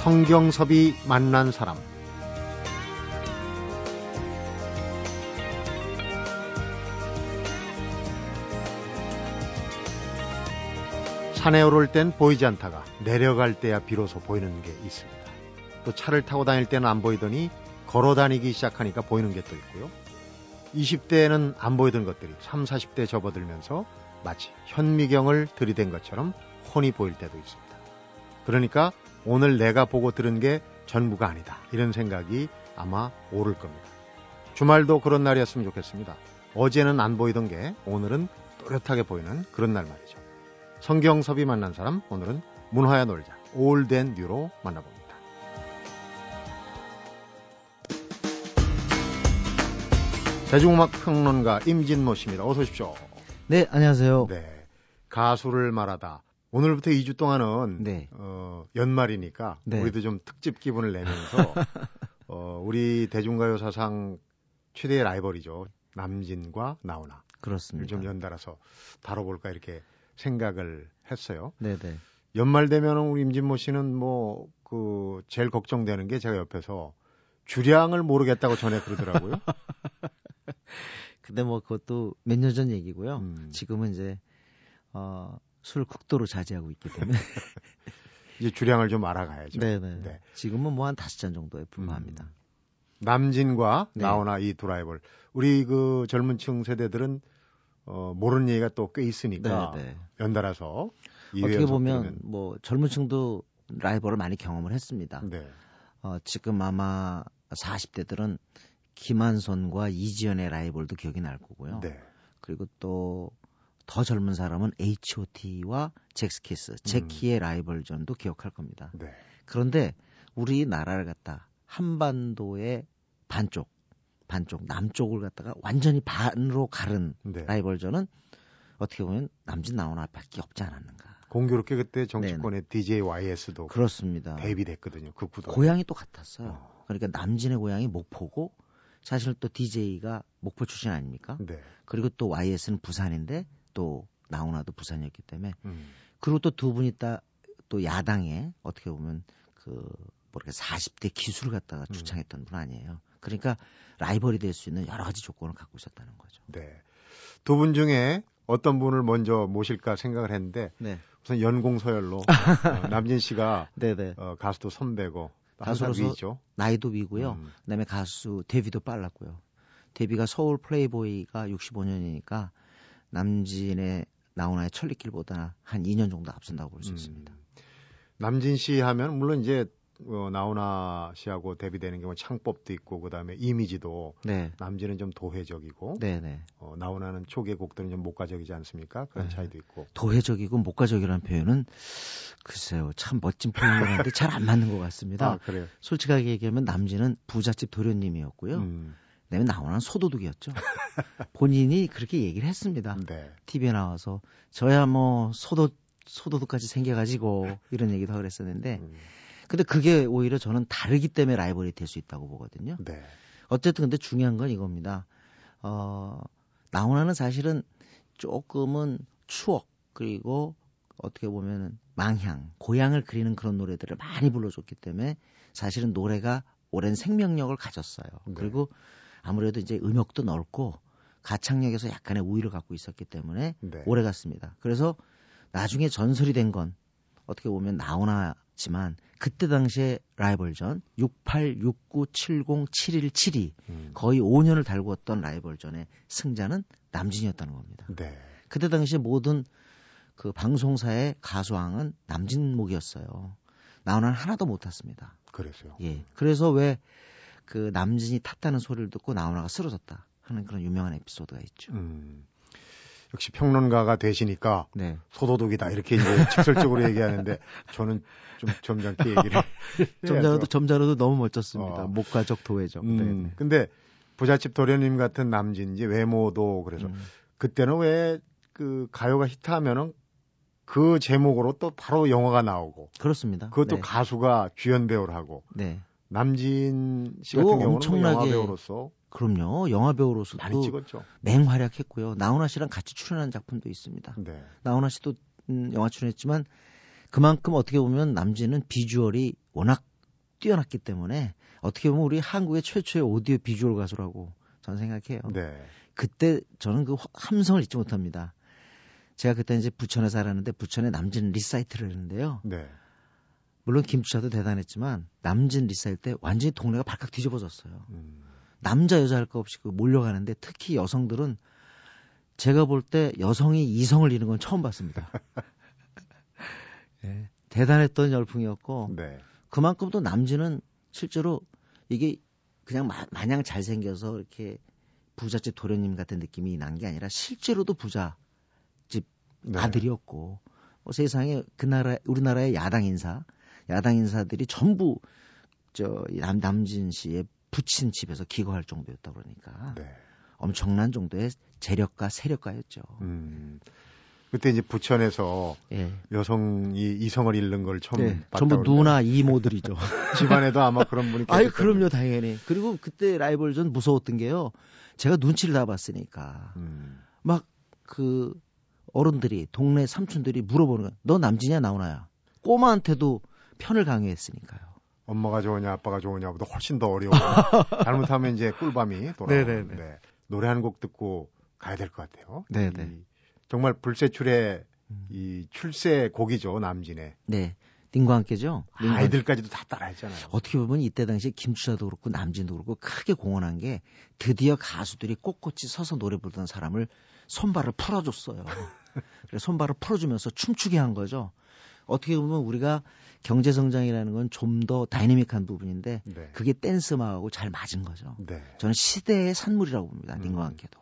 성경섭이 만난 사람 산에 오를 땐 보이지 않다가 내려갈 때야 비로소 보이는 게 있습니다. 또 차를 타고 다닐 때는 안 보이더니 걸어 다니기 시작하니까 보이는 게 또 있고요. 20대에는 안 보이던 것들이 3, 40대 접어들면서 마치 현미경을 들이댄 것처럼 훤히 보일 때도 있습니다. 그러니까 오늘 내가 보고 들은 게 전부가 아니다. 이런 생각이 아마 오를 겁니다. 주말도 그런 날이었으면 좋겠습니다. 어제는 안 보이던 게 오늘은 또렷하게 보이는 그런 날 말이죠. 성경섭이 만난 사람 오늘은 문화야 놀자 올덴 뉴로 만나봅니다. 대중음악 평론가 임진모 씨입니다. 어서 오십시오. 네, 안녕하세요. 네. 가수를 말하다. 오늘부터 2주 동안은 네. 어, 연말이니까 네. 우리도 좀 특집 기분을 내면서 어, 우리 대중가요 사상 최대의 라이벌이죠. 남진과 나훈아를 그렇습니다. 좀 연달아서 다뤄볼까 이렇게 생각을 했어요. 네, 네. 연말 되면 우리 임진모 씨는 뭐 그 제일 걱정되는 게 제가 옆에서 주량을 모르겠다고 전에 그러더라고요. 근데 뭐 그것도 몇 년 전 얘기고요. 음. 지금은 이제 어, 술 극도로 자제하고 있기 때문에. 이제 주량을 좀 알아가야죠. 네, 네. 네. 지금은 뭐 한 다섯 잔 정도에 불과합니다. 음. 남진과 네. 나훈아 이두 라이벌. 우리 그 젊은층 세대들은 어, 모르는 얘기가 또 꽤 있으니까 네, 네. 연달아서 이 어떻게 보면 들으면, 뭐 젊은층도 라이벌을 많이 경험을 했습니다. 네. 어, 지금 아마 40대들은 김한선과 이지연의 라이벌도 기억이 날 거고요. 네. 그리고 또 더 젊은 사람은 H.O.T.와 잭스키스, 제키의 라이벌전도 기억할 겁니다. 네. 그런데 우리나라를 갖다 한반도의 반쪽, 반쪽, 남쪽을 갖다가 완전히 반으로 가른 네. 라이벌전은 어떻게 보면 남진 나훈아밖에 없지 않았는가. 공교롭게 그때 정치권의 DJ YS도 그렇습니다. 데뷔됐거든요. 그 구도. 고향이 또 같았어요. 어. 그러니까 남진의 고향이 목포고 사실 또 DJ가 목포 출신 아닙니까? 네. 그리고 또 YS는 부산인데 또 나훈아도 부산이었기 때문에 음. 그리고 또 두 분이 다또 야당에 어떻게 보면 그 뭐랄까 40대 기술을 갖다가 음. 주창했던 분 아니에요. 그러니까 라이벌이 될 수 있는 여러 가지 조건을 갖고 있었다는 거죠. 네. 두 분 중에 어떤 분을 먼저 모실까 생각을 했는데 네. 우선 연공서열로 어, 남진 씨가 네네. 어, 가수도 선배고 가수로서 위죠. 나이도 위고요. 음. 그다음에 가수 데뷔도 빨랐고요. 데뷔가 서울 플레이보이가 65년이니까 남진의 나훈아의 천리길보다 한 2년 정도 앞선다고 볼수 음. 있습니다. 남진 씨 하면 물론 이제 어, 나훈아 씨하고 데뷔되는 경우 창법도 있고 그다음에 이미지도 네. 남진은 좀 도회적이고 네네. 어, 나훈아는 초기의 곡들은 좀 목가적이지 않습니까? 그런 네. 차이도 있고. 도회적이고 목가적이라는 표현은 글쎄요 참 멋진 표현이었는데 잘 안 맞는 것 같습니다. 아 그래요. 솔직하게 얘기하면 남진은 부잣집 도련님이었고요. 음, 그다음에 나훈아는 소도둑이었죠. 본인이 그렇게 얘기를 했습니다. 네. TV에 나와서 저야 뭐 소도 소도둑까지 생겨가지고 이런 얘기도 하고 그랬었는데 음, 근데 그게 오히려 저는 다르기 때문에 라이벌이 될 수 있다고 보거든요. 네. 어쨌든 근데 중요한 건 이겁니다. 어, 나훈아는 사실은 조금은 추억 그리고 어떻게 보면은 망향, 고향을 그리는 그런 노래들을 많이 불러줬기 때문에 사실은 노래가 오랜 생명력을 가졌어요. 네. 그리고 아무래도 이제 음역도 넓고 가창력에서 약간의 우위를 갖고 있었기 때문에 네. 오래 갔습니다. 그래서 나중에 전설이 된 건 어떻게 보면 나훈아지만 그때 당시에 라이벌전 68, 69, 70, 71, 72 음, 거의 5년을 달구었던 라이벌전의 승자는 남진이었다는 겁니다. 네. 그때 당시에 모든 그 방송사의 가수왕은 남진목이었어요. 나훈아는 하나도 못 탔습니다. 그랬어요. 예. 그래서 왜 그 남진이 탔다는 소리를 듣고 나훈아가 쓰러졌다 하는 그런 유명한 에피소드가 있죠. 음, 역시 평론가가 되시니까 네. 소도둑이다 이렇게 이제 직설적으로 얘기하는데 저는 좀 점잖게 얘기를 점자로도 점자로도 너무 멋졌습니다. 어. 목가적 도회적. 음, 네. 근데 부잣집 도련님 같은 남진 이제 외모도 그래서 음. 그때는 왜 그 가요가 히트하면은 그 제목으로 또 바로 영화가 나오고 그렇습니다. 그것도 네. 가수가 주연 배우를 하고 네. 남진 씨또 같은 경우는 뭐 엄청나게 영화 배우로서 그럼요. 영화 배우로서도 많이 찍었죠. 맹활약했고요. 나훈아 씨랑 같이 출연한 작품도 있습니다. 네. 나훈아 씨도 음, 영화 출연했지만 그만큼 어떻게 보면 남진은 비주얼이 워낙 뛰어났기 때문에 어떻게 보면 우리 한국의 최초의 오디오 비주얼 가수라고 저는 생각해요. 네. 그때 저는 그 함성을 잊지 못합니다. 제가 그때 이제 부천에 살았는데 부천에 남진 리사이틀을 했는데요. 네. 물론 김추자도 대단했지만 남진 리사이틀 때 완전히 동네가 발칵 뒤집어졌어요. 음. 남자 여자 할 거 없이 그 몰려가는데 특히 여성들은 제가 볼 때 여성이 이성을 잃는 건 처음 봤습니다. 네, 대단했던 열풍이었고 네. 그만큼 또 남진은 실제로 이게 그냥 마, 마냥 잘생겨서 이렇게 부잣집 도련님 같은 느낌이 난 게 아니라 실제로도 부자 네. 아들이었고 뭐 세상에 그 나라 우리나라의 야당 인사 야당 인사들이 전부 저 남, 남진 씨의 부친 집에서 기거할 정도였다 그러니까 네. 엄청난 정도의 재력가 세력가였죠. 음. 그때 이제 부천에서 예. 여성이 이성을 잃는 걸 처음 네, 전부 누나 이모들이죠. 집안에도 아마 그런 분이 아유 그럼요 당연히. 그리고 그때 라이벌전 무서웠던 게요. 제가 눈치를 다 봤으니까 음. 막그 어른들이 동네 삼촌들이 물어보는 거야. 너 남진이야 나오나야? 꼬마한테도 편을 강요했으니까요. 엄마가 좋으냐 아빠가 좋으냐보다 훨씬 더 어려워. 잘못하면 이제 꿀밤이 돌아. 네네네. 네. 노래 한곡 듣고 가야 될 것 같아요. 네네. 이 정말 불세출의 음. 이 출세 곡이죠 남진의. 네. 님과 함께죠. 님과 아이들까지도 다 따라했잖아요. 어떻게 보면 이때 당시 김추자도 그렇고 남진도 그렇고 크게 공헌한 게 드디어 가수들이 꼿꼿이 서서 노래 부르던 사람을 손발을 풀어줬어요. 그래서 손발을 풀어주면서 춤추게 한 거죠. 어떻게 보면 우리가 경제 성장이라는 건 좀 더 다이내믹한 부분인데 네. 그게 댄스 음악하고 잘 맞은 거죠. 네. 저는 시대의 산물이라고 봅니다. 음. 님과 함께도.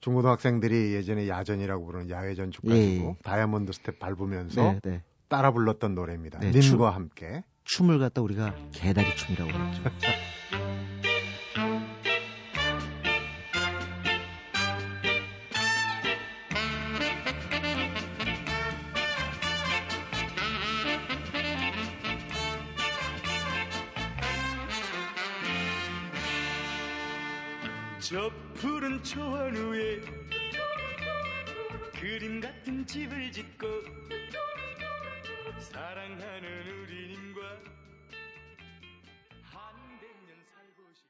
중고등학생들이 예전에 야전이라고 부르는 야외 전축 예, 가지고 예. 다이아몬드 스텝 밟으면서 네, 네. 따라 불렀던 노래입니다. 네, 님과 함께. 춤을 갖다 우리가 개다리 춤이라고 그러죠. 초원 위에 그림 같은 집을 짓고 사랑하는 우리님과 한백년 살고 싶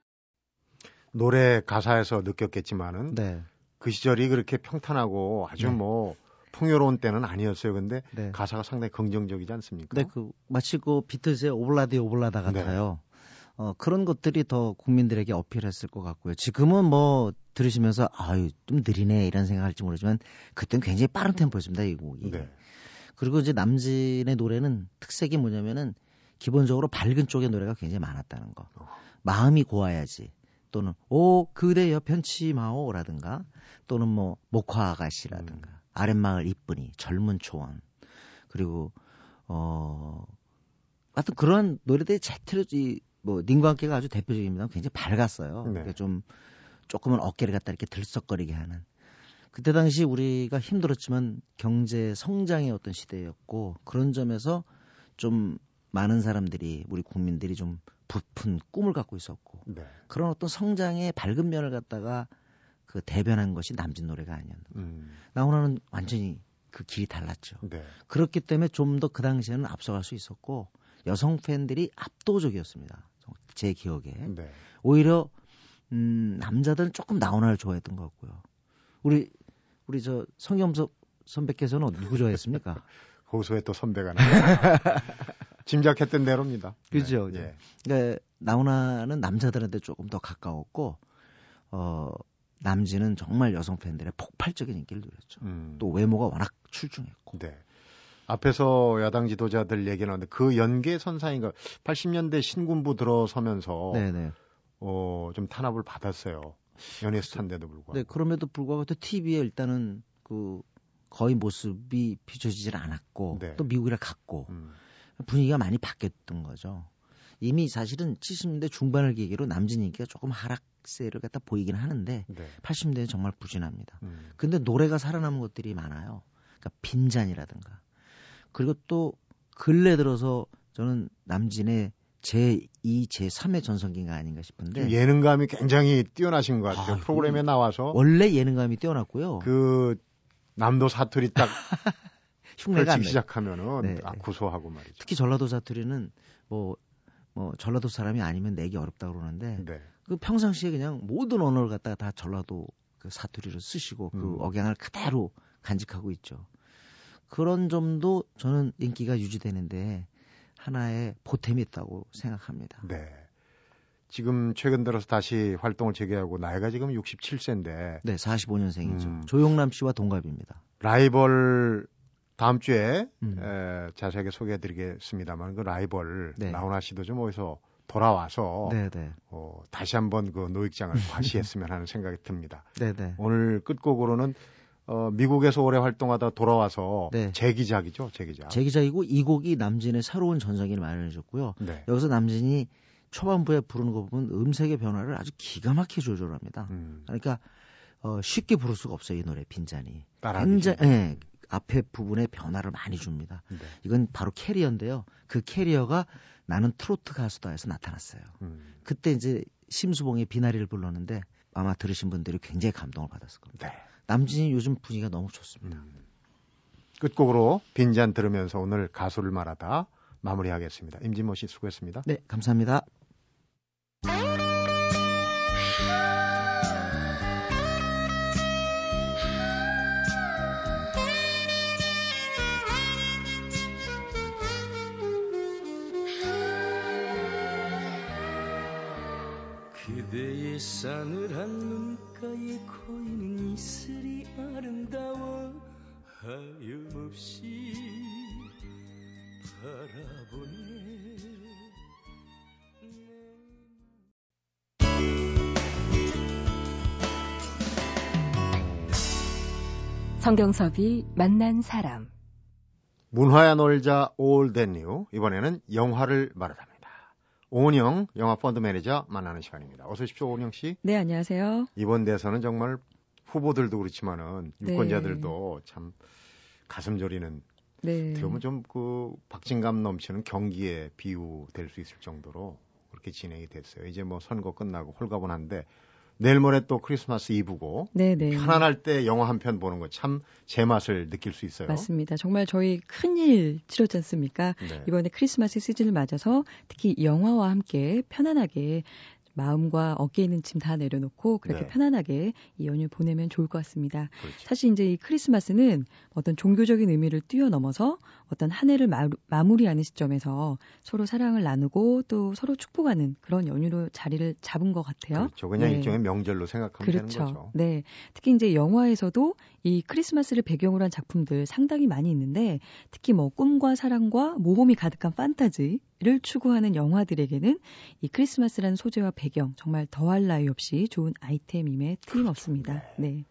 노래 가사에서 느꼈겠지만은 네, 그 시절이 그렇게 평탄하고 아주 네. 뭐 풍요로운 때는 아니었어요. 근데 네. 가사가 상당히 긍정적이지 않습니까? 네, 그 마치 그 비틀즈의 오블라디 오블라다 같아요. 어, 그런 것들이 더 국민들에게 어필했을 것 같고요. 지금은 뭐 들으시면서 아유 좀 느리네 이런 생각할지 모르지만 그때는 굉장히 빠른 템포였습니다 이 곡이. 네. 그리고 이제 남진의 노래는 특색이 뭐냐면은 기본적으로 밝은 쪽의 노래가 굉장히 많았다는 거. 어. 마음이 고와야지. 또는 오 그대여 편치 마오라든가 또는 뭐 목화 아가씨라든가 음. 아랫마을 이쁜이 젊은 초원 그리고 어 하여튼 그런 노래들이 제트로지 뭐 님과 함께가 아주 대표적입니다. 굉장히 밝았어요. 네. 그러니까 좀 조금은 어깨를 갖다 이렇게 들썩거리게 하는 그때 당시 우리가 힘들었지만 경제 성장의 어떤 시대였고 그런 점에서 좀 많은 사람들이 우리 국민들이 좀 부푼 꿈을 갖고 있었고 네. 그런 어떤 성장의 밝은 면을 갖다가 그 대변한 것이 남진 노래가 아니었나. 음. 나훈아는 완전히 그 길이 달랐죠. 네. 그렇기 때문에 좀 더 그 당시에는 앞서갈 수 있었고 여성 팬들이 압도적이었습니다. 제 기억에. 네. 오히려 음, 남자들은 조금 나훈아를 좋아했던 것 같고요. 우리 우리 저 성경섭 선배께서는 누구 좋아했습니까? 호소에 또 선배가 나. 짐작했던 대로입니다. 그죠, 네. 그죠. 예. 그러니까 나훈아는 남자들한테 조금 더 가까웠고 어 남진은 정말 여성 팬들의 폭발적인 인기를 누렸죠. 음. 또 외모가 워낙 출중했고. 네. 앞에서 야당 지도자들 얘기 나왔는데 그 연계선상인가 80년대 신군부 들어서면서 네네. 어, 좀 탄압을 받았어요. 연예 스타인데도 불구하고. 네, 그럼에도 불구하고 또 TV에 일단은 그 거의 모습이 비춰지질 않았고 네. 또 미국이라 갔고 음. 분위기가 많이 바뀌었던 거죠. 이미 사실은 70년대 중반을 계기로 남진 인기가 조금 하락세를 갖다 보이긴 하는데 네. 80년대는 정말 부진합니다. 음. 근데 노래가 살아남은 것들이 많아요. 그러니까 빈잔이라든가. 그리고 또 근래 들어서 저는 남진의 제2, 제3의 전성기가 아닌가 싶은데 예능감이 굉장히 뛰어나신 것 같아요. 네. 아, 프로그램에 나와서 원래 예능감이 뛰어났고요. 그 남도 사투리 딱 흉내가 안. 시작하면은 네. 아, 구소하고 말이죠. 특히 전라도 사투리는 뭐뭐 전라도 사람이 아니면 내기 어렵다 고 그러는데 네. 그 평상시에 그냥 모든 언어를 갖다가 다 전라도 그 사투리로 쓰시고 그 음. 억양을 그대로 간직하고 있죠. 그런 점도 저는 인기가 유지되는데 하나의 보탬이 있다고 생각합니다. 네. 지금 최근 들어서 다시 활동을 재개하고 나이가 지금 67세인데 네, 45년생이죠. 음. 조용남 씨와 동갑입니다. 라이벌 다음 주에 음. 에, 자세하게 소개해 드리겠습니다만 그 라이벌 네. 나훈아 씨도 좀 어디서 돌아와서 네, 네. 어, 다시 한번 그 노익장을 과시했으면 하는 생각이 듭니다. 네, 네. 오늘 끝곡으로는 어, 미국에서 오래 활동하다 돌아와서 네. 재기작이죠, 재기작. 제 기자이고 이 곡이 남진의 새로운 전성기를 마련해 줬고요. 네. 여기서 남진이 초반부에 부르는 거 보면 음색의 변화를 아주 기가 막히게 조절합니다. 음, 그러니까 어, 쉽게 부를 수가 없어요 이 노래 빈잔이. 굉장히 좀. 예, 앞에 부분에 변화를 많이 줍니다. 네. 이건 바로 캐리어인데요. 그 캐리어가 나는 트로트 가수다 해서 나타났어요. 음, 그때 이제 심수봉의 비나리를 불렀는데 아마 들으신 분들이 굉장히 감동을 받았을 겁니다. 네. 남진이 요즘 분위기가 너무 좋습니다. 음. 끝곡으로 빈잔 들으면서 오늘 가수를 말하다 마무리하겠습니다. 임진모 씨 수고했습니다. 네, 감사합니다. 그대의 싸늘한 눈가에 고이는 이슬이 아름다워 하염없이 바라보네 성경섭이 만난 사람. 문화야 놀자 올댄뉴 이번에는 영화를 말하답니다. 오은영 영화 펀드 매니저 만나는 시간입니다. 어서 오십시오 오은영 씨. 네, 안녕하세요. 이번 대선은 정말 후보들도 그렇지만은 네. 유권자들도 참 가슴 저리는 네. 어떻게 보면 좀 그 박진감 넘치는 경기에 비유될 수 있을 정도로 그렇게 진행이 됐어요. 이제 뭐 선거 끝나고 홀가분한데 내일 모레 또 크리스마스 이브고 네, 네. 편안할 때 영화 한 편 보는 거 참 제맛을 느낄 수 있어요. 맞습니다. 정말 저희 큰일 치렀지 않습니까? 네. 이번에 크리스마스 시즌을 맞아서 특히 영화와 함께 편안하게 마음과 어깨에 있는 짐 다 내려놓고 그렇게 네. 편안하게 이 연휴 보내면 좋을 것 같습니다. 그렇죠. 사실 이제 이 크리스마스는 어떤 종교적인 의미를 뛰어넘어서 어떤 한 해를 마, 마무리하는 시점에서 서로 사랑을 나누고 또 서로 축복하는 그런 연휴로 자리를 잡은 것 같아요. 그렇죠. 그냥 네. 일종의 명절로 생각하면 되는 거죠. 네. 특히 이제 영화에서도 이 크리스마스를 배경으로 한 작품들 상당히 많이 있는데 특히 뭐 꿈과 사랑과 모험이 가득한 판타지 를 추구하는 영화들에게는 이 크리스마스라는 소재와 배경 정말 더할 나위 없이 좋은 아이템임에 틀림없습니다. 네.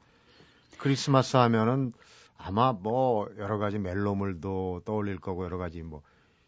크리스마스 하면은 아마 뭐 여러 가지 멜로물도 떠올릴 거고 여러 가지 뭐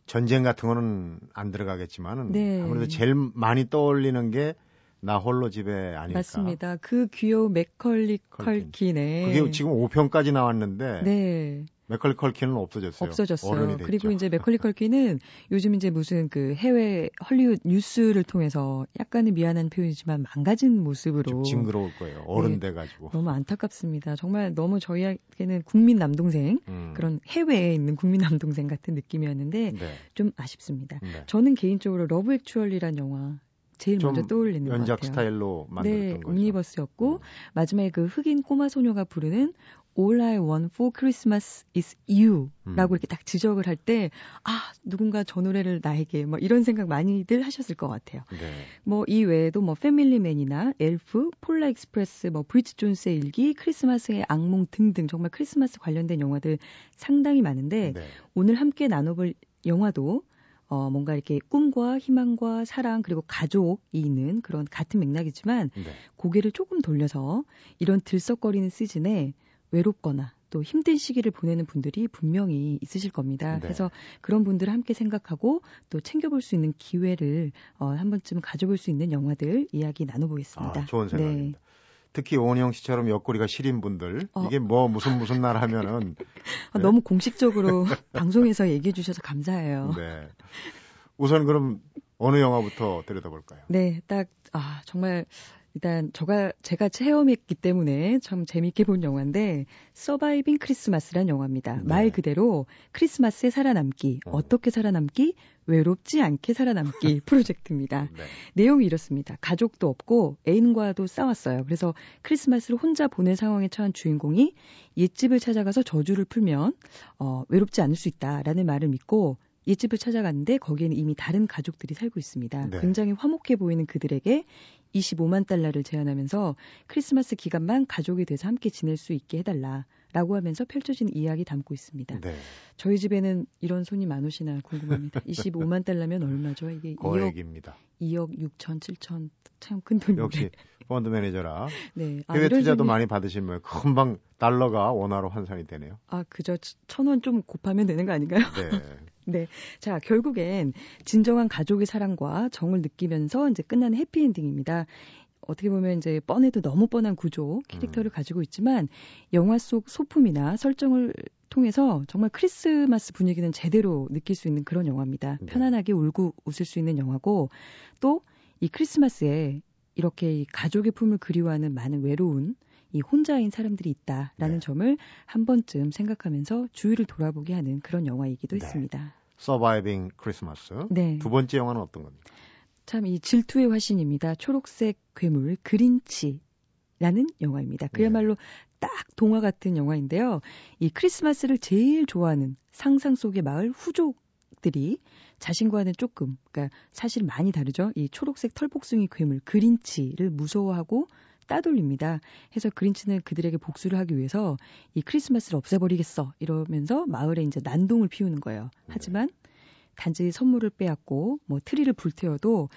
전쟁 같은 거는 안 들어가겠지만은 네. 아무래도 제일 많이 떠올리는 게 나 홀로 집에 아닐까. 맞습니다. 그 귀여운 맥컬리 컬킨. 컬킨의 그게 지금 5편까지 나왔는데 네. 맥컬리 컬킨은 없어졌어요. 없어졌어요. 그리고 이제 맥컬리 컬킨은 요즘 이제 무슨 그 해외 헐리우드 뉴스를 통해서 약간의 미안한 표현이지만 망가진 모습으로 좀 징그러울 거예요. 어른 네. 돼 가지고. 너무 안타깝습니다. 정말 너무 저희에게는 국민 남동생 음. 그런 해외에 있는 국민 남동생 같은 느낌이었는데 네. 좀 아쉽습니다. 네. 저는 개인적으로 러브 액츄얼리란 영화 제일 좀 먼저 떠올리는 것 연작 같아요. 스타일로 만들었던 네, 거죠. 옴니버스였고 마지막에 그 흑인 꼬마 소녀가 부르는 All I Want for Christmas is You라고 음. 이렇게 딱 지적을 할 때 아 누군가 저 노래를 나에게 뭐 이런 생각 많이들 하셨을 것 같아요. 네. 뭐이 외에도 뭐 패밀리맨이나 엘프, 폴라 익스프레스, 뭐 브리지 존스의 일기, 크리스마스의 악몽 등등 정말 크리스마스 관련된 영화들 상당히 많은데 네. 오늘 함께 나눠볼 영화도 어 뭔가 이렇게 꿈과 희망과 사랑 그리고 가족이 있는 그런 같은 맥락이지만 네. 고개를 조금 돌려서 이런 들썩거리는 시즌에 외롭거나 또 힘든 시기를 보내는 분들이 분명히 있으실 겁니다. 네. 그래서 그런 분들을 함께 생각하고 또 챙겨볼 수 있는 기회를 어, 한 번쯤 가져볼 수 있는 영화들 이야기 나눠보겠습니다. 아, 좋은 생각입니다. 네. 특히 오은영 씨처럼 옆구리가 시린 분들 어. 이게 뭐 무슨 무슨 날 하면은 아, 너무 공식적으로 방송에서 얘기해 주셔서 감사해요. 네. 우선 그럼 어느 영화부터 들여다볼까요? 네, 딱, 아, 정말 일단 저가 제가 체험했기 때문에 참 재밌게 본 영화인데 서바이빙 크리스마스란 영화입니다. 네. 말 그대로 크리스마스에 살아남기, 어. 어. 떻게 살아남기, 외롭지 않게 살아남기 프로젝트입니다. 네. 내용이 이렇습니다. 가족도 없고 애인과도 싸웠어요. 그래서 크리스마스를 혼자 보낼 상황에 처한 주인공이 옛집을 찾아가서 저주를 풀면 어, 외롭지 않을 수 있다라는 말을 믿고 옛집을 찾아갔는데 거기에는 이미 다른 가족들이 살고 있습니다. 네. 굉장히 화목해 보이는 그들에게 25만 달러를 제안하면서 크리스마스 기간만 가족이 돼서 함께 지낼 수 있게 해달라 라고 하면서 펼쳐진 이야기 담고 있습니다. 네. 저희 집에는 이런 손님 안 오시나 궁금합니다. 25만 달러면 얼마죠? 이게 2억, 거액입니다. 2억 6천, 7천 참 큰 돈인데. 역시 펀드 매니저라 네. 아, 해외 투자도 많이 받으시면 금방 달러가 원화로 환산이 되네요. 아, 그저 천 원 좀 곱하면 되는 거 아닌가요? 네. 자, 결국엔 진정한 가족의 사랑과 정을 느끼면서 이제 끝나는 해피엔딩입니다. 어떻게 보면 이제 뻔해도 너무 뻔한 구조, 캐릭터를 음. 가지고 있지만 영화 속 소품이나 설정을 통해서 정말 크리스마스 분위기는 제대로 느낄 수 있는 그런 영화입니다. 네. 편안하게 울고 웃을 수 있는 영화고 또 이 크리스마스에 이렇게 이 가족의 품을 그리워하는 많은 외로운 이 혼자인 사람들이 있다라는 네. 점을 한 번쯤 생각하면서 주위를 돌아보게 하는 그런 영화이기도 네. 했습니다. 서바이빙 크리스마스. 네. 두 번째 영화는 어떤 겁니까? 참 이 질투의 화신입니다. 초록색 괴물 그린치 라는 영화입니다. 그야말로 딱 동화 같은 영화인데요. 이 크리스마스를 제일 좋아하는 상상 속의 마을 후족들이 자신과는 조금, 그러니까 사실 많이 다르죠. 이 초록색 털복숭이 괴물 그린치를 무서워하고 따돌립니다. 해서 그린치는 그들에게 복수를 하기 위해서 이 크리스마스를 없애버리겠어 이러면서 마을에 이제 난동을 피우는 거예요. 하지만 단지 선물을 빼앗고 뭐 트리를 불태워도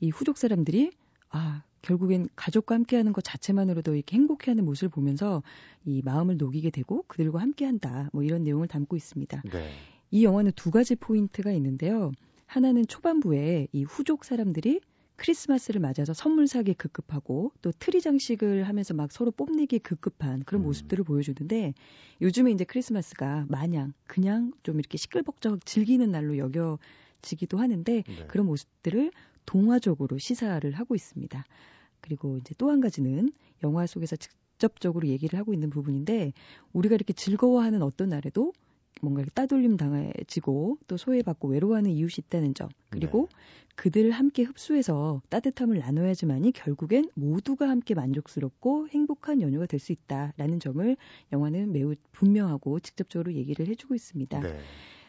이 후족 사람들이 아 결국엔 가족과 함께하는 것 자체만으로도 이렇게 행복해하는 모습을 보면서 이 마음을 녹이게 되고 그들과 함께한다 뭐 이런 내용을 담고 있습니다. 네. 이 영화는 두 가지 포인트가 있는데요. 하나는 초반부에 이 후족 사람들이 크리스마스를 맞아서 선물 사기에 급급하고 또 트리 장식을 하면서 막 서로 뽐내기에 급급한 그런 음. 모습들을 보여주는데 요즘에 이제 크리스마스가 마냥 그냥 좀 이렇게 시끌벅적 즐기는 날로 여겨지기도 하는데 네. 그런 모습들을 동화적으로 시사를 하고 있습니다. 그리고 이제 또 한 가지는 영화 속에서 직접적으로 얘기를 하고 있는 부분인데 우리가 이렇게 즐거워하는 어떤 날에도 뭔가 이렇게 따돌림 당해지고 또 소외받고 외로워하는 이웃이 있다는 점 그리고 네. 그들을 함께 흡수해서 따뜻함을 나눠야지만이 결국엔 모두가 함께 만족스럽고 행복한 연휴가 될 수 있다라는 점을 영화는 매우 분명하고 직접적으로 얘기를 해주고 있습니다. 네.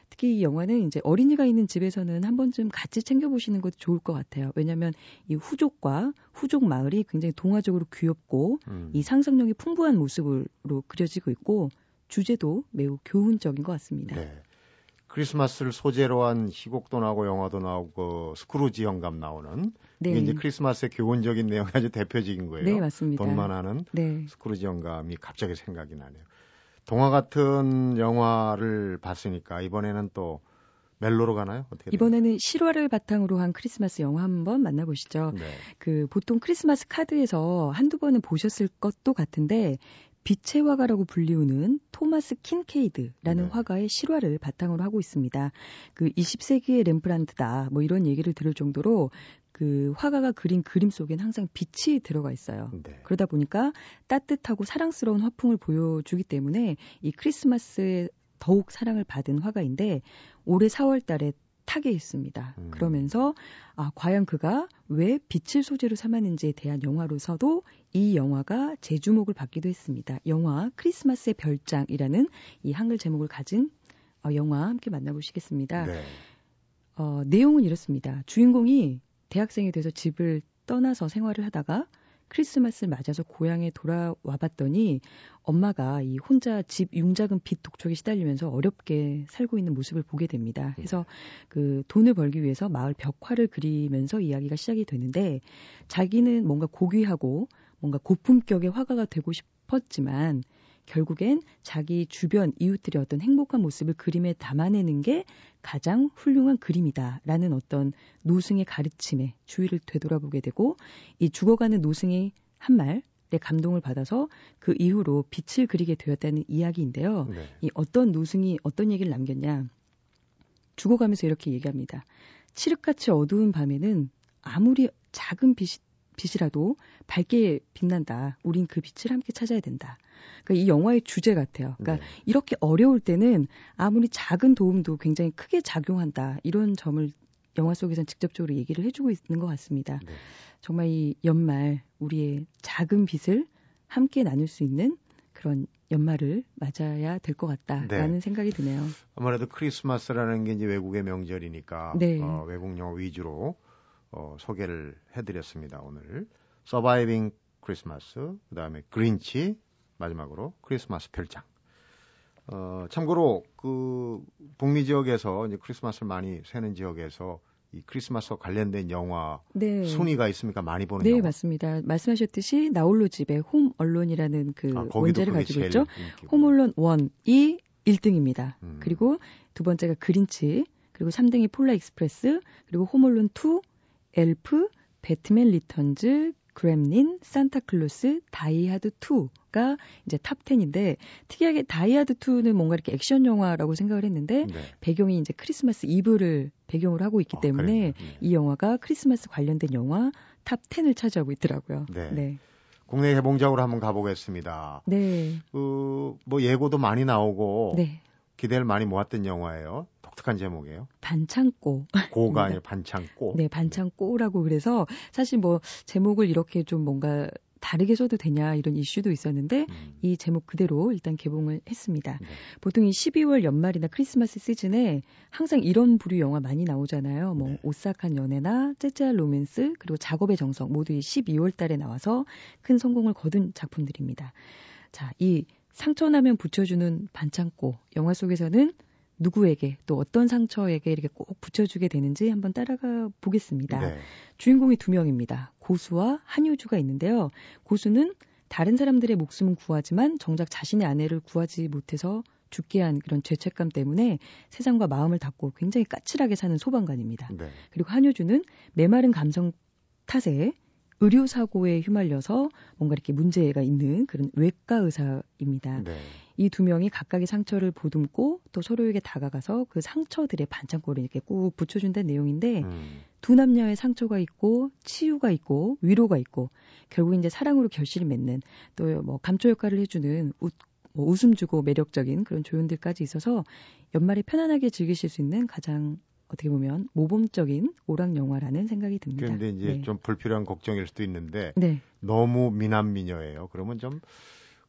특히 이 영화는 이제 어린이가 있는 집에서는 한 번쯤 같이 챙겨보시는 것도 좋을 것 같아요. 왜냐하면 이 후족과 후족 마을이 굉장히 동화적으로 귀엽고 음. 이 상상력이 풍부한 모습으로 그려지고 있고 주제도 매우 교훈적인 것 같습니다. 네. 크리스마스를 소재로 한 희곡도 나오고 영화도 나오고 스크루지 영감 나오는 네, 이게 이제 크리스마스의 교훈적인 내용이 아주 대표적인 거예요. 네 맞습니다. 돈만 하는 네, 스크루지 영감이 갑자기 생각이 나네요. 동화 같은 영화를 봤으니까 이번에는 또 멜로로 가나요? 어떻게? 이번에는 실화를 바탕으로 한 크리스마스 영화 한번 만나보시죠. 네. 그 보통 크리스마스 카드에서 한두 번은 보셨을 것도 같은데 빛의 화가라고 불리우는 토마스 킨케이드라는 네. 화가의 실화를 바탕으로 하고 있습니다. 그 20세기의 렘브란트다 뭐 이런 얘기를 들을 정도로 그 화가가 그린 그림 속엔 항상 빛이 들어가 있어요. 네. 그러다 보니까 따뜻하고 사랑스러운 화풍을 보여주기 때문에 이 크리스마스에 더욱 사랑을 받은 화가인데 올해 4월 달에 타계했습니다. 음. 그러면서 아, 과연 그가 왜 빛을 소재로 삼았는지에 대한 영화로서도 이 영화가 재주목을 받기도 했습니다. 영화 크리스마스의 별장이라는 이 한글 제목을 가진 어, 영화 함께 만나보시겠습니다. 네. 어, 내용은 이렇습니다. 주인공이 대학생이 돼서 집을 떠나서 생활을 하다가 크리스마스를 맞아서 고향에 돌아와 봤더니 엄마가 이 혼자 집 융작은 빚 독촉에 시달리면서 어렵게 살고 있는 모습을 보게 됩니다. 그래서 그 돈을 벌기 위해서 마을 벽화를 그리면서 이야기가 시작이 되는데 자기는 뭔가 고귀하고 뭔가 고품격의 화가가 되고 싶었지만 결국엔 자기 주변 이웃들의 어떤 행복한 모습을 그림에 담아내는 게 가장 훌륭한 그림이다라는 어떤 노승의 가르침에 주의를 되돌아보게 되고 이 죽어가는 노승의 한 말에 감동을 받아서 그 이후로 빛을 그리게 되었다는 이야기인데요. 네. 이 어떤 노승이 어떤 얘기를 남겼냐. 죽어가면서 이렇게 얘기합니다. 칠흑같이 어두운 밤에는 아무리 작은 빛이 빛이라도 밝게 빛난다. 우린 그 빛을 함께 찾아야 된다. 그러니까 이 영화의 주제 같아요. 그러니까 네. 이렇게 어려울 때는 아무리 작은 도움도 굉장히 크게 작용한다. 이런 점을 영화 속에선 직접적으로 얘기를 해주고 있는 것 같습니다. 네. 정말 이 연말 우리의 작은 빛을 함께 나눌 수 있는 그런 연말을 맞아야 될 것 같다라는 네. 생각이 드네요. 아무래도 크리스마스라는 게 이제 외국의 명절이니까 네. 어, 외국 영화 위주로 어, 소개를 해드렸습니다. 오늘 서바이빙 크리스마스, 그 다음에 그린치, 마지막으로 크리스마스 별장. 어, 참고로 그 북미 지역에서 이제 크리스마스를 많이 새는 지역에서 이 크리스마스와 관련된 영화 네. 순위가 있습니까? 많이 보는 네, 영화. 맞습니다. 말씀하셨듯이 나홀로 집에 홈 언론이라는 그 아, 원제를 가지고 있죠. Home Alone 1이 1등입니다. 음. 그리고 두 번째가 Grinch, 그리고 3등이 Polar Express, 그리고 Home Alone 2, Elf, Batman Returns, Gremlin, Santa Clause, 다이하드 2가 이제 top 10인데 특이하게 다이하드 2는 뭔가 이렇게 액션 영화라고 생각을 했는데 네. 배경이 이제 크리스마스 이브를 배경으로 하고 있기 아, 때문에? 네. 이 영화가 크리스마스 관련된 영화 top 10을 차지하고 있더라고요. 네. 네. 국내 개봉작으로 한번 가보겠습니다. 네. 그, 뭐 예고도 많이 나오고 네. 기대를 많이 모았던 영화예요. 독특한 제목이에요. 반창고. 고가 네. 아니라 반창고. 네, 반창고라고 그래서 사실 뭐 제목을 이렇게 좀 뭔가 다르게 써도 되냐 이런 이슈도 있었는데 음. 이 제목 그대로 일단 개봉을 했습니다. 네. 보통 이 12월 연말이나 크리스마스 시즌에 항상 이런 부류 영화 많이 나오잖아요. 뭐 네. 오싹한 연애나 째째한 로맨스 그리고 작업의 정성 모두 이 12월 달에 나와서 큰 성공을 거둔 작품들입니다. 자, 이 상처나면 붙여주는 반창고 영화 속에서는 누구에게 또 어떤 상처에게 이렇게 꼭 붙여주게 되는지 한번 따라가 보겠습니다. 네. 주인공이 두 명입니다. 고수와 한효주가 있는데요. 고수는 다른 사람들의 목숨은 구하지만 정작 자신의 아내를 구하지 못해서 죽게 한 그런 죄책감 때문에 세상과 마음을 닫고 굉장히 까칠하게 사는 소방관입니다. 네. 그리고 한효주는 메마른 감성 탓에 의료 사고에 휘말려서 뭔가 이렇게 문제가 있는 그런 외과 의사입니다. 네. 이두 명이 각각의 상처를 보듬고 또 서로에게 다가가서 그 상처들의 반창고를 이렇게 꾹 붙여준다는 내용인데 음. 두 남녀의 상처가 있고 치유가 있고 위로가 있고 결국 이제 사랑으로 결실을 맺는 또 뭐 감초 역할을 해주는 웃, 뭐 웃음 주고 매력적인 그런 조연들까지 있어서 연말에 편안하게 즐기실 수 있는 가장 어떻게 보면 모범적인 오락 영화라는 생각이 듭니다. 그런데 이제 네. 좀 불필요한 걱정일 수도 있는데 네. 너무 미남 미녀예요. 그러면 좀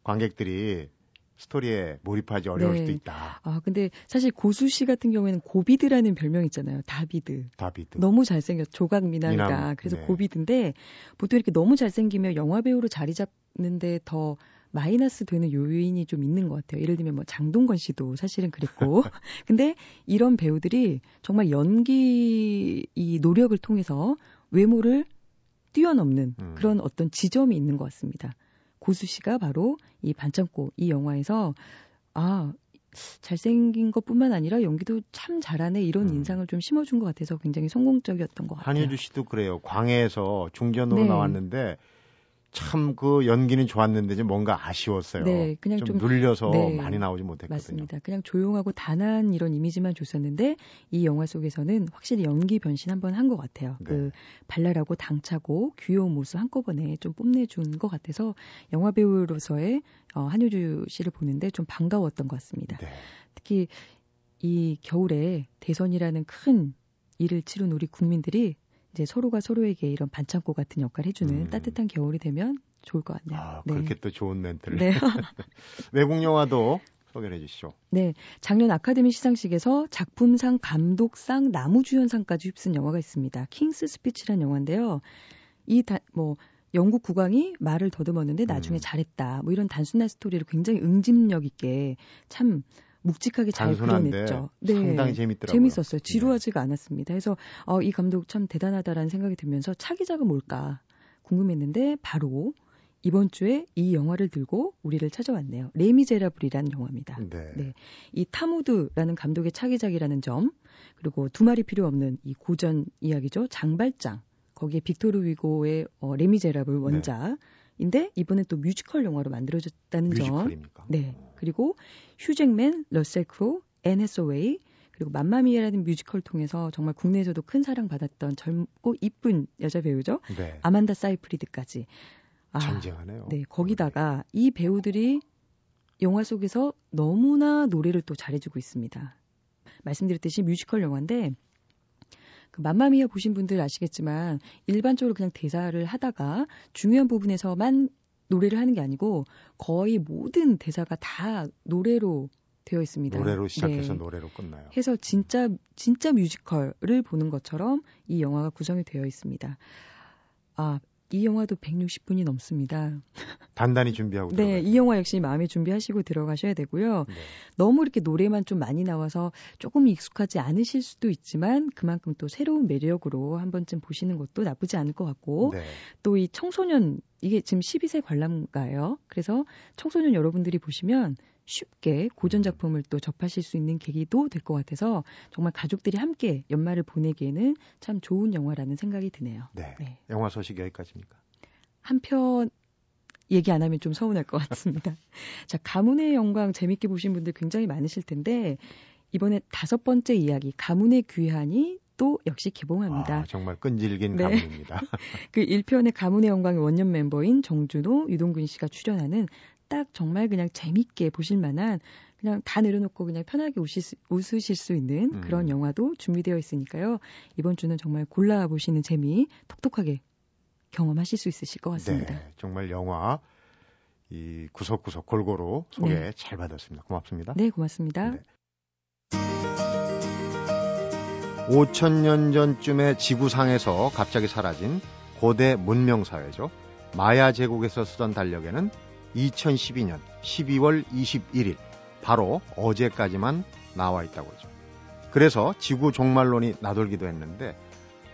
관객들이 스토리에 몰입하지 어려울 네. 수도 있다. 아 근데 사실 고수 씨 같은 경우에는 고비드라는 별명 있잖아요. 다비드. 다비드. 너무 잘생겼 조각 미남이다. 미남, 그래서 네. 고비드인데 보통 이렇게 너무 잘생기면 영화 배우로 자리 잡는데 더 마이너스 되는 요인이 좀 있는 것 같아요. 예를 들면 뭐 장동건 씨도 사실은 그랬고. 근데 이런 배우들이 정말 연기 이 노력을 통해서 외모를 뛰어넘는 음. 그런 어떤 지점이 있는 것 같습니다. 고수 씨가 바로 이 반창고 이 영화에서 아 잘생긴 것뿐만 아니라 연기도 참 잘하네 이런 음. 인상을 좀 심어준 것 같아서 굉장히 성공적이었던 것 같아요. 한효주 씨도 그래요. 광해에서 중전으로 네. 나왔는데 참 그 연기는 좋았는데 좀 뭔가 아쉬웠어요. 네, 그냥 좀, 좀- 눌려서 네, 많이 나오지 못했거든요. 맞습니다. 그냥 조용하고 단아한 이런 이미지만 줬었는데 이 영화 속에서는 확실히 연기 변신 한번 한 것 같아요. 네. 그 발랄하고 당차고 귀여운 모습 한꺼번에 좀 뽐내준 것 같아서 영화 배우로서의 어, 한효주 씨를 보는데 좀 반가웠던 것 같습니다. 네. 특히 이 겨울에 대선이라는 큰 일을 치른 우리 국민들이 이제 서로가 서로에게 이런 반창고 같은 역할을 해주는 음. 따뜻한 겨울이 되면 좋을 것 같네요. 아, 네. 그렇게 또 좋은 멘트를. 네. 외국 영화도 소개해 주시죠. 네, 작년 아카데미 시상식에서 작품상, 감독상, 나무주연상까지 휩쓴 영화가 있습니다. 킹스 스피치란 영화인데요. 이뭐 영국 국왕이 말을 더듬었는데 나중에 음. 잘했다. 뭐 이런 단순한 스토리를 굉장히 응집력 있게 참 묵직하게 잘 그려냈죠. 네. 상당히 재밌더라고요. 재밌었어요. 네. 지루하지가 않았습니다. 그래서 어, 이 감독 참 대단하다라는 생각이 들면서 차기작은 뭘까 궁금했는데 바로 이번 주에 이 영화를 들고 우리를 찾아왔네요. 레미제라블이라는 영화입니다. 네. 네. 이 톰 후퍼라는 감독의 차기작이라는 점, 그리고 두 말이 필요 없는 이 고전 이야기죠. 장발장. 거기에 빅토르 위고의 어, 레미제라블 원작 인데 이번엔 또 뮤지컬 영화로 만들어졌다는 점. 뮤지컬입니까? 네. 그리고 휴잭맨, 러셀 크로, 앤 해서웨이, 그리고 맘마미아라는 뮤지컬 통해서 정말 국내에서도 큰 사랑 받았던 젊고 이쁜 여자 배우죠. 네. 아만다 사이프리드까지. 아, 쟁쟁하네요. 네, 거기다가 이 배우들이 영화 속에서 너무나 노래를 또 잘해주고 있습니다. 말씀드렸듯이 뮤지컬 영화인데 그 맘마미아 보신 분들 아시겠지만 일반적으로 그냥 대사를 하다가 중요한 부분에서만 노래를 하는 게 아니고 거의 모든 대사가 다 노래로 되어 있습니다. 노래로 시작해서 네. 노래로 끝나요. 해서 진짜 진짜 뮤지컬을 보는 것처럼 이 영화가 구성이 되어 있습니다. 아, 이 영화도 160분이 넘습니다. 단단히 준비하고 네, 들어가요. 이 영화 역시 마음에 준비하시고 들어가셔야 되고요. 네. 너무 이렇게 노래만 좀 많이 나와서 조금 익숙하지 않으실 수도 있지만 그만큼 또 새로운 매력으로 한 번쯤 보시는 것도 나쁘지 않을 것 같고 네. 또이 청소년 이게 지금 12세 관람가예요. 그래서 청소년 여러분들이 보시면 쉽게 고전 작품을 또 접하실 수 있는 계기도 될 것 같아서 정말 가족들이 함께 연말을 보내기에는 참 좋은 영화라는 생각이 드네요. 네. 네. 영화 소식 여기까지입니까? 한편 얘기 안 하면 좀 서운할 것 같습니다. 자, 가문의 영광 재밌게 보신 분들 굉장히 많으실 텐데 이번에 다섯 번째 이야기 가문의 귀환이 또 역시 개봉합니다. 아, 정말 끈질긴 네. 가문입니다. 그 1편의 가문의 영광의 원년 멤버인 정준호, 유동근 씨가 출연하는 딱 정말 그냥 재밌게 보실 만한 그냥 다 내려놓고 그냥 편하게 웃실 수, 웃으실 수 있는 음. 그런 영화도 준비되어 있으니까요. 이번 주는 정말 골라 보시는 재미 톡톡하게 경험하실 수 있으실 것 같습니다. 네, 정말 영화 이 구석구석 골고루 소개 네. 잘 받았습니다. 고맙습니다. 네, 고맙습니다. 네. 5천년 전쯤에 지구상에서 갑자기 사라진 고대 문명 사회죠. 마야 제국에서 쓰던 달력에는 2012년 12월 21일, 바로 어제까지만 나와 있다고 하죠. 그래서 지구 종말론이 나돌기도 했는데,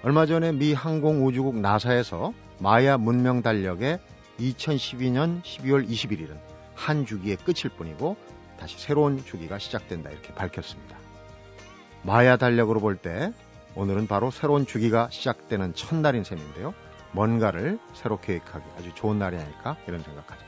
얼마 전에 미 항공우주국 나사에서 마야 문명 달력에 2012년 12월 21일은 한 주기의 끝일 뿐이고, 다시 새로운 주기가 시작된다 이렇게 밝혔습니다. 마야 달력으로 볼 때 오늘은 바로 새로운 주기가 시작되는 첫날인 셈인데요. 뭔가를 새로 계획하기 아주 좋은 날이 아닐까 이런 생각하죠.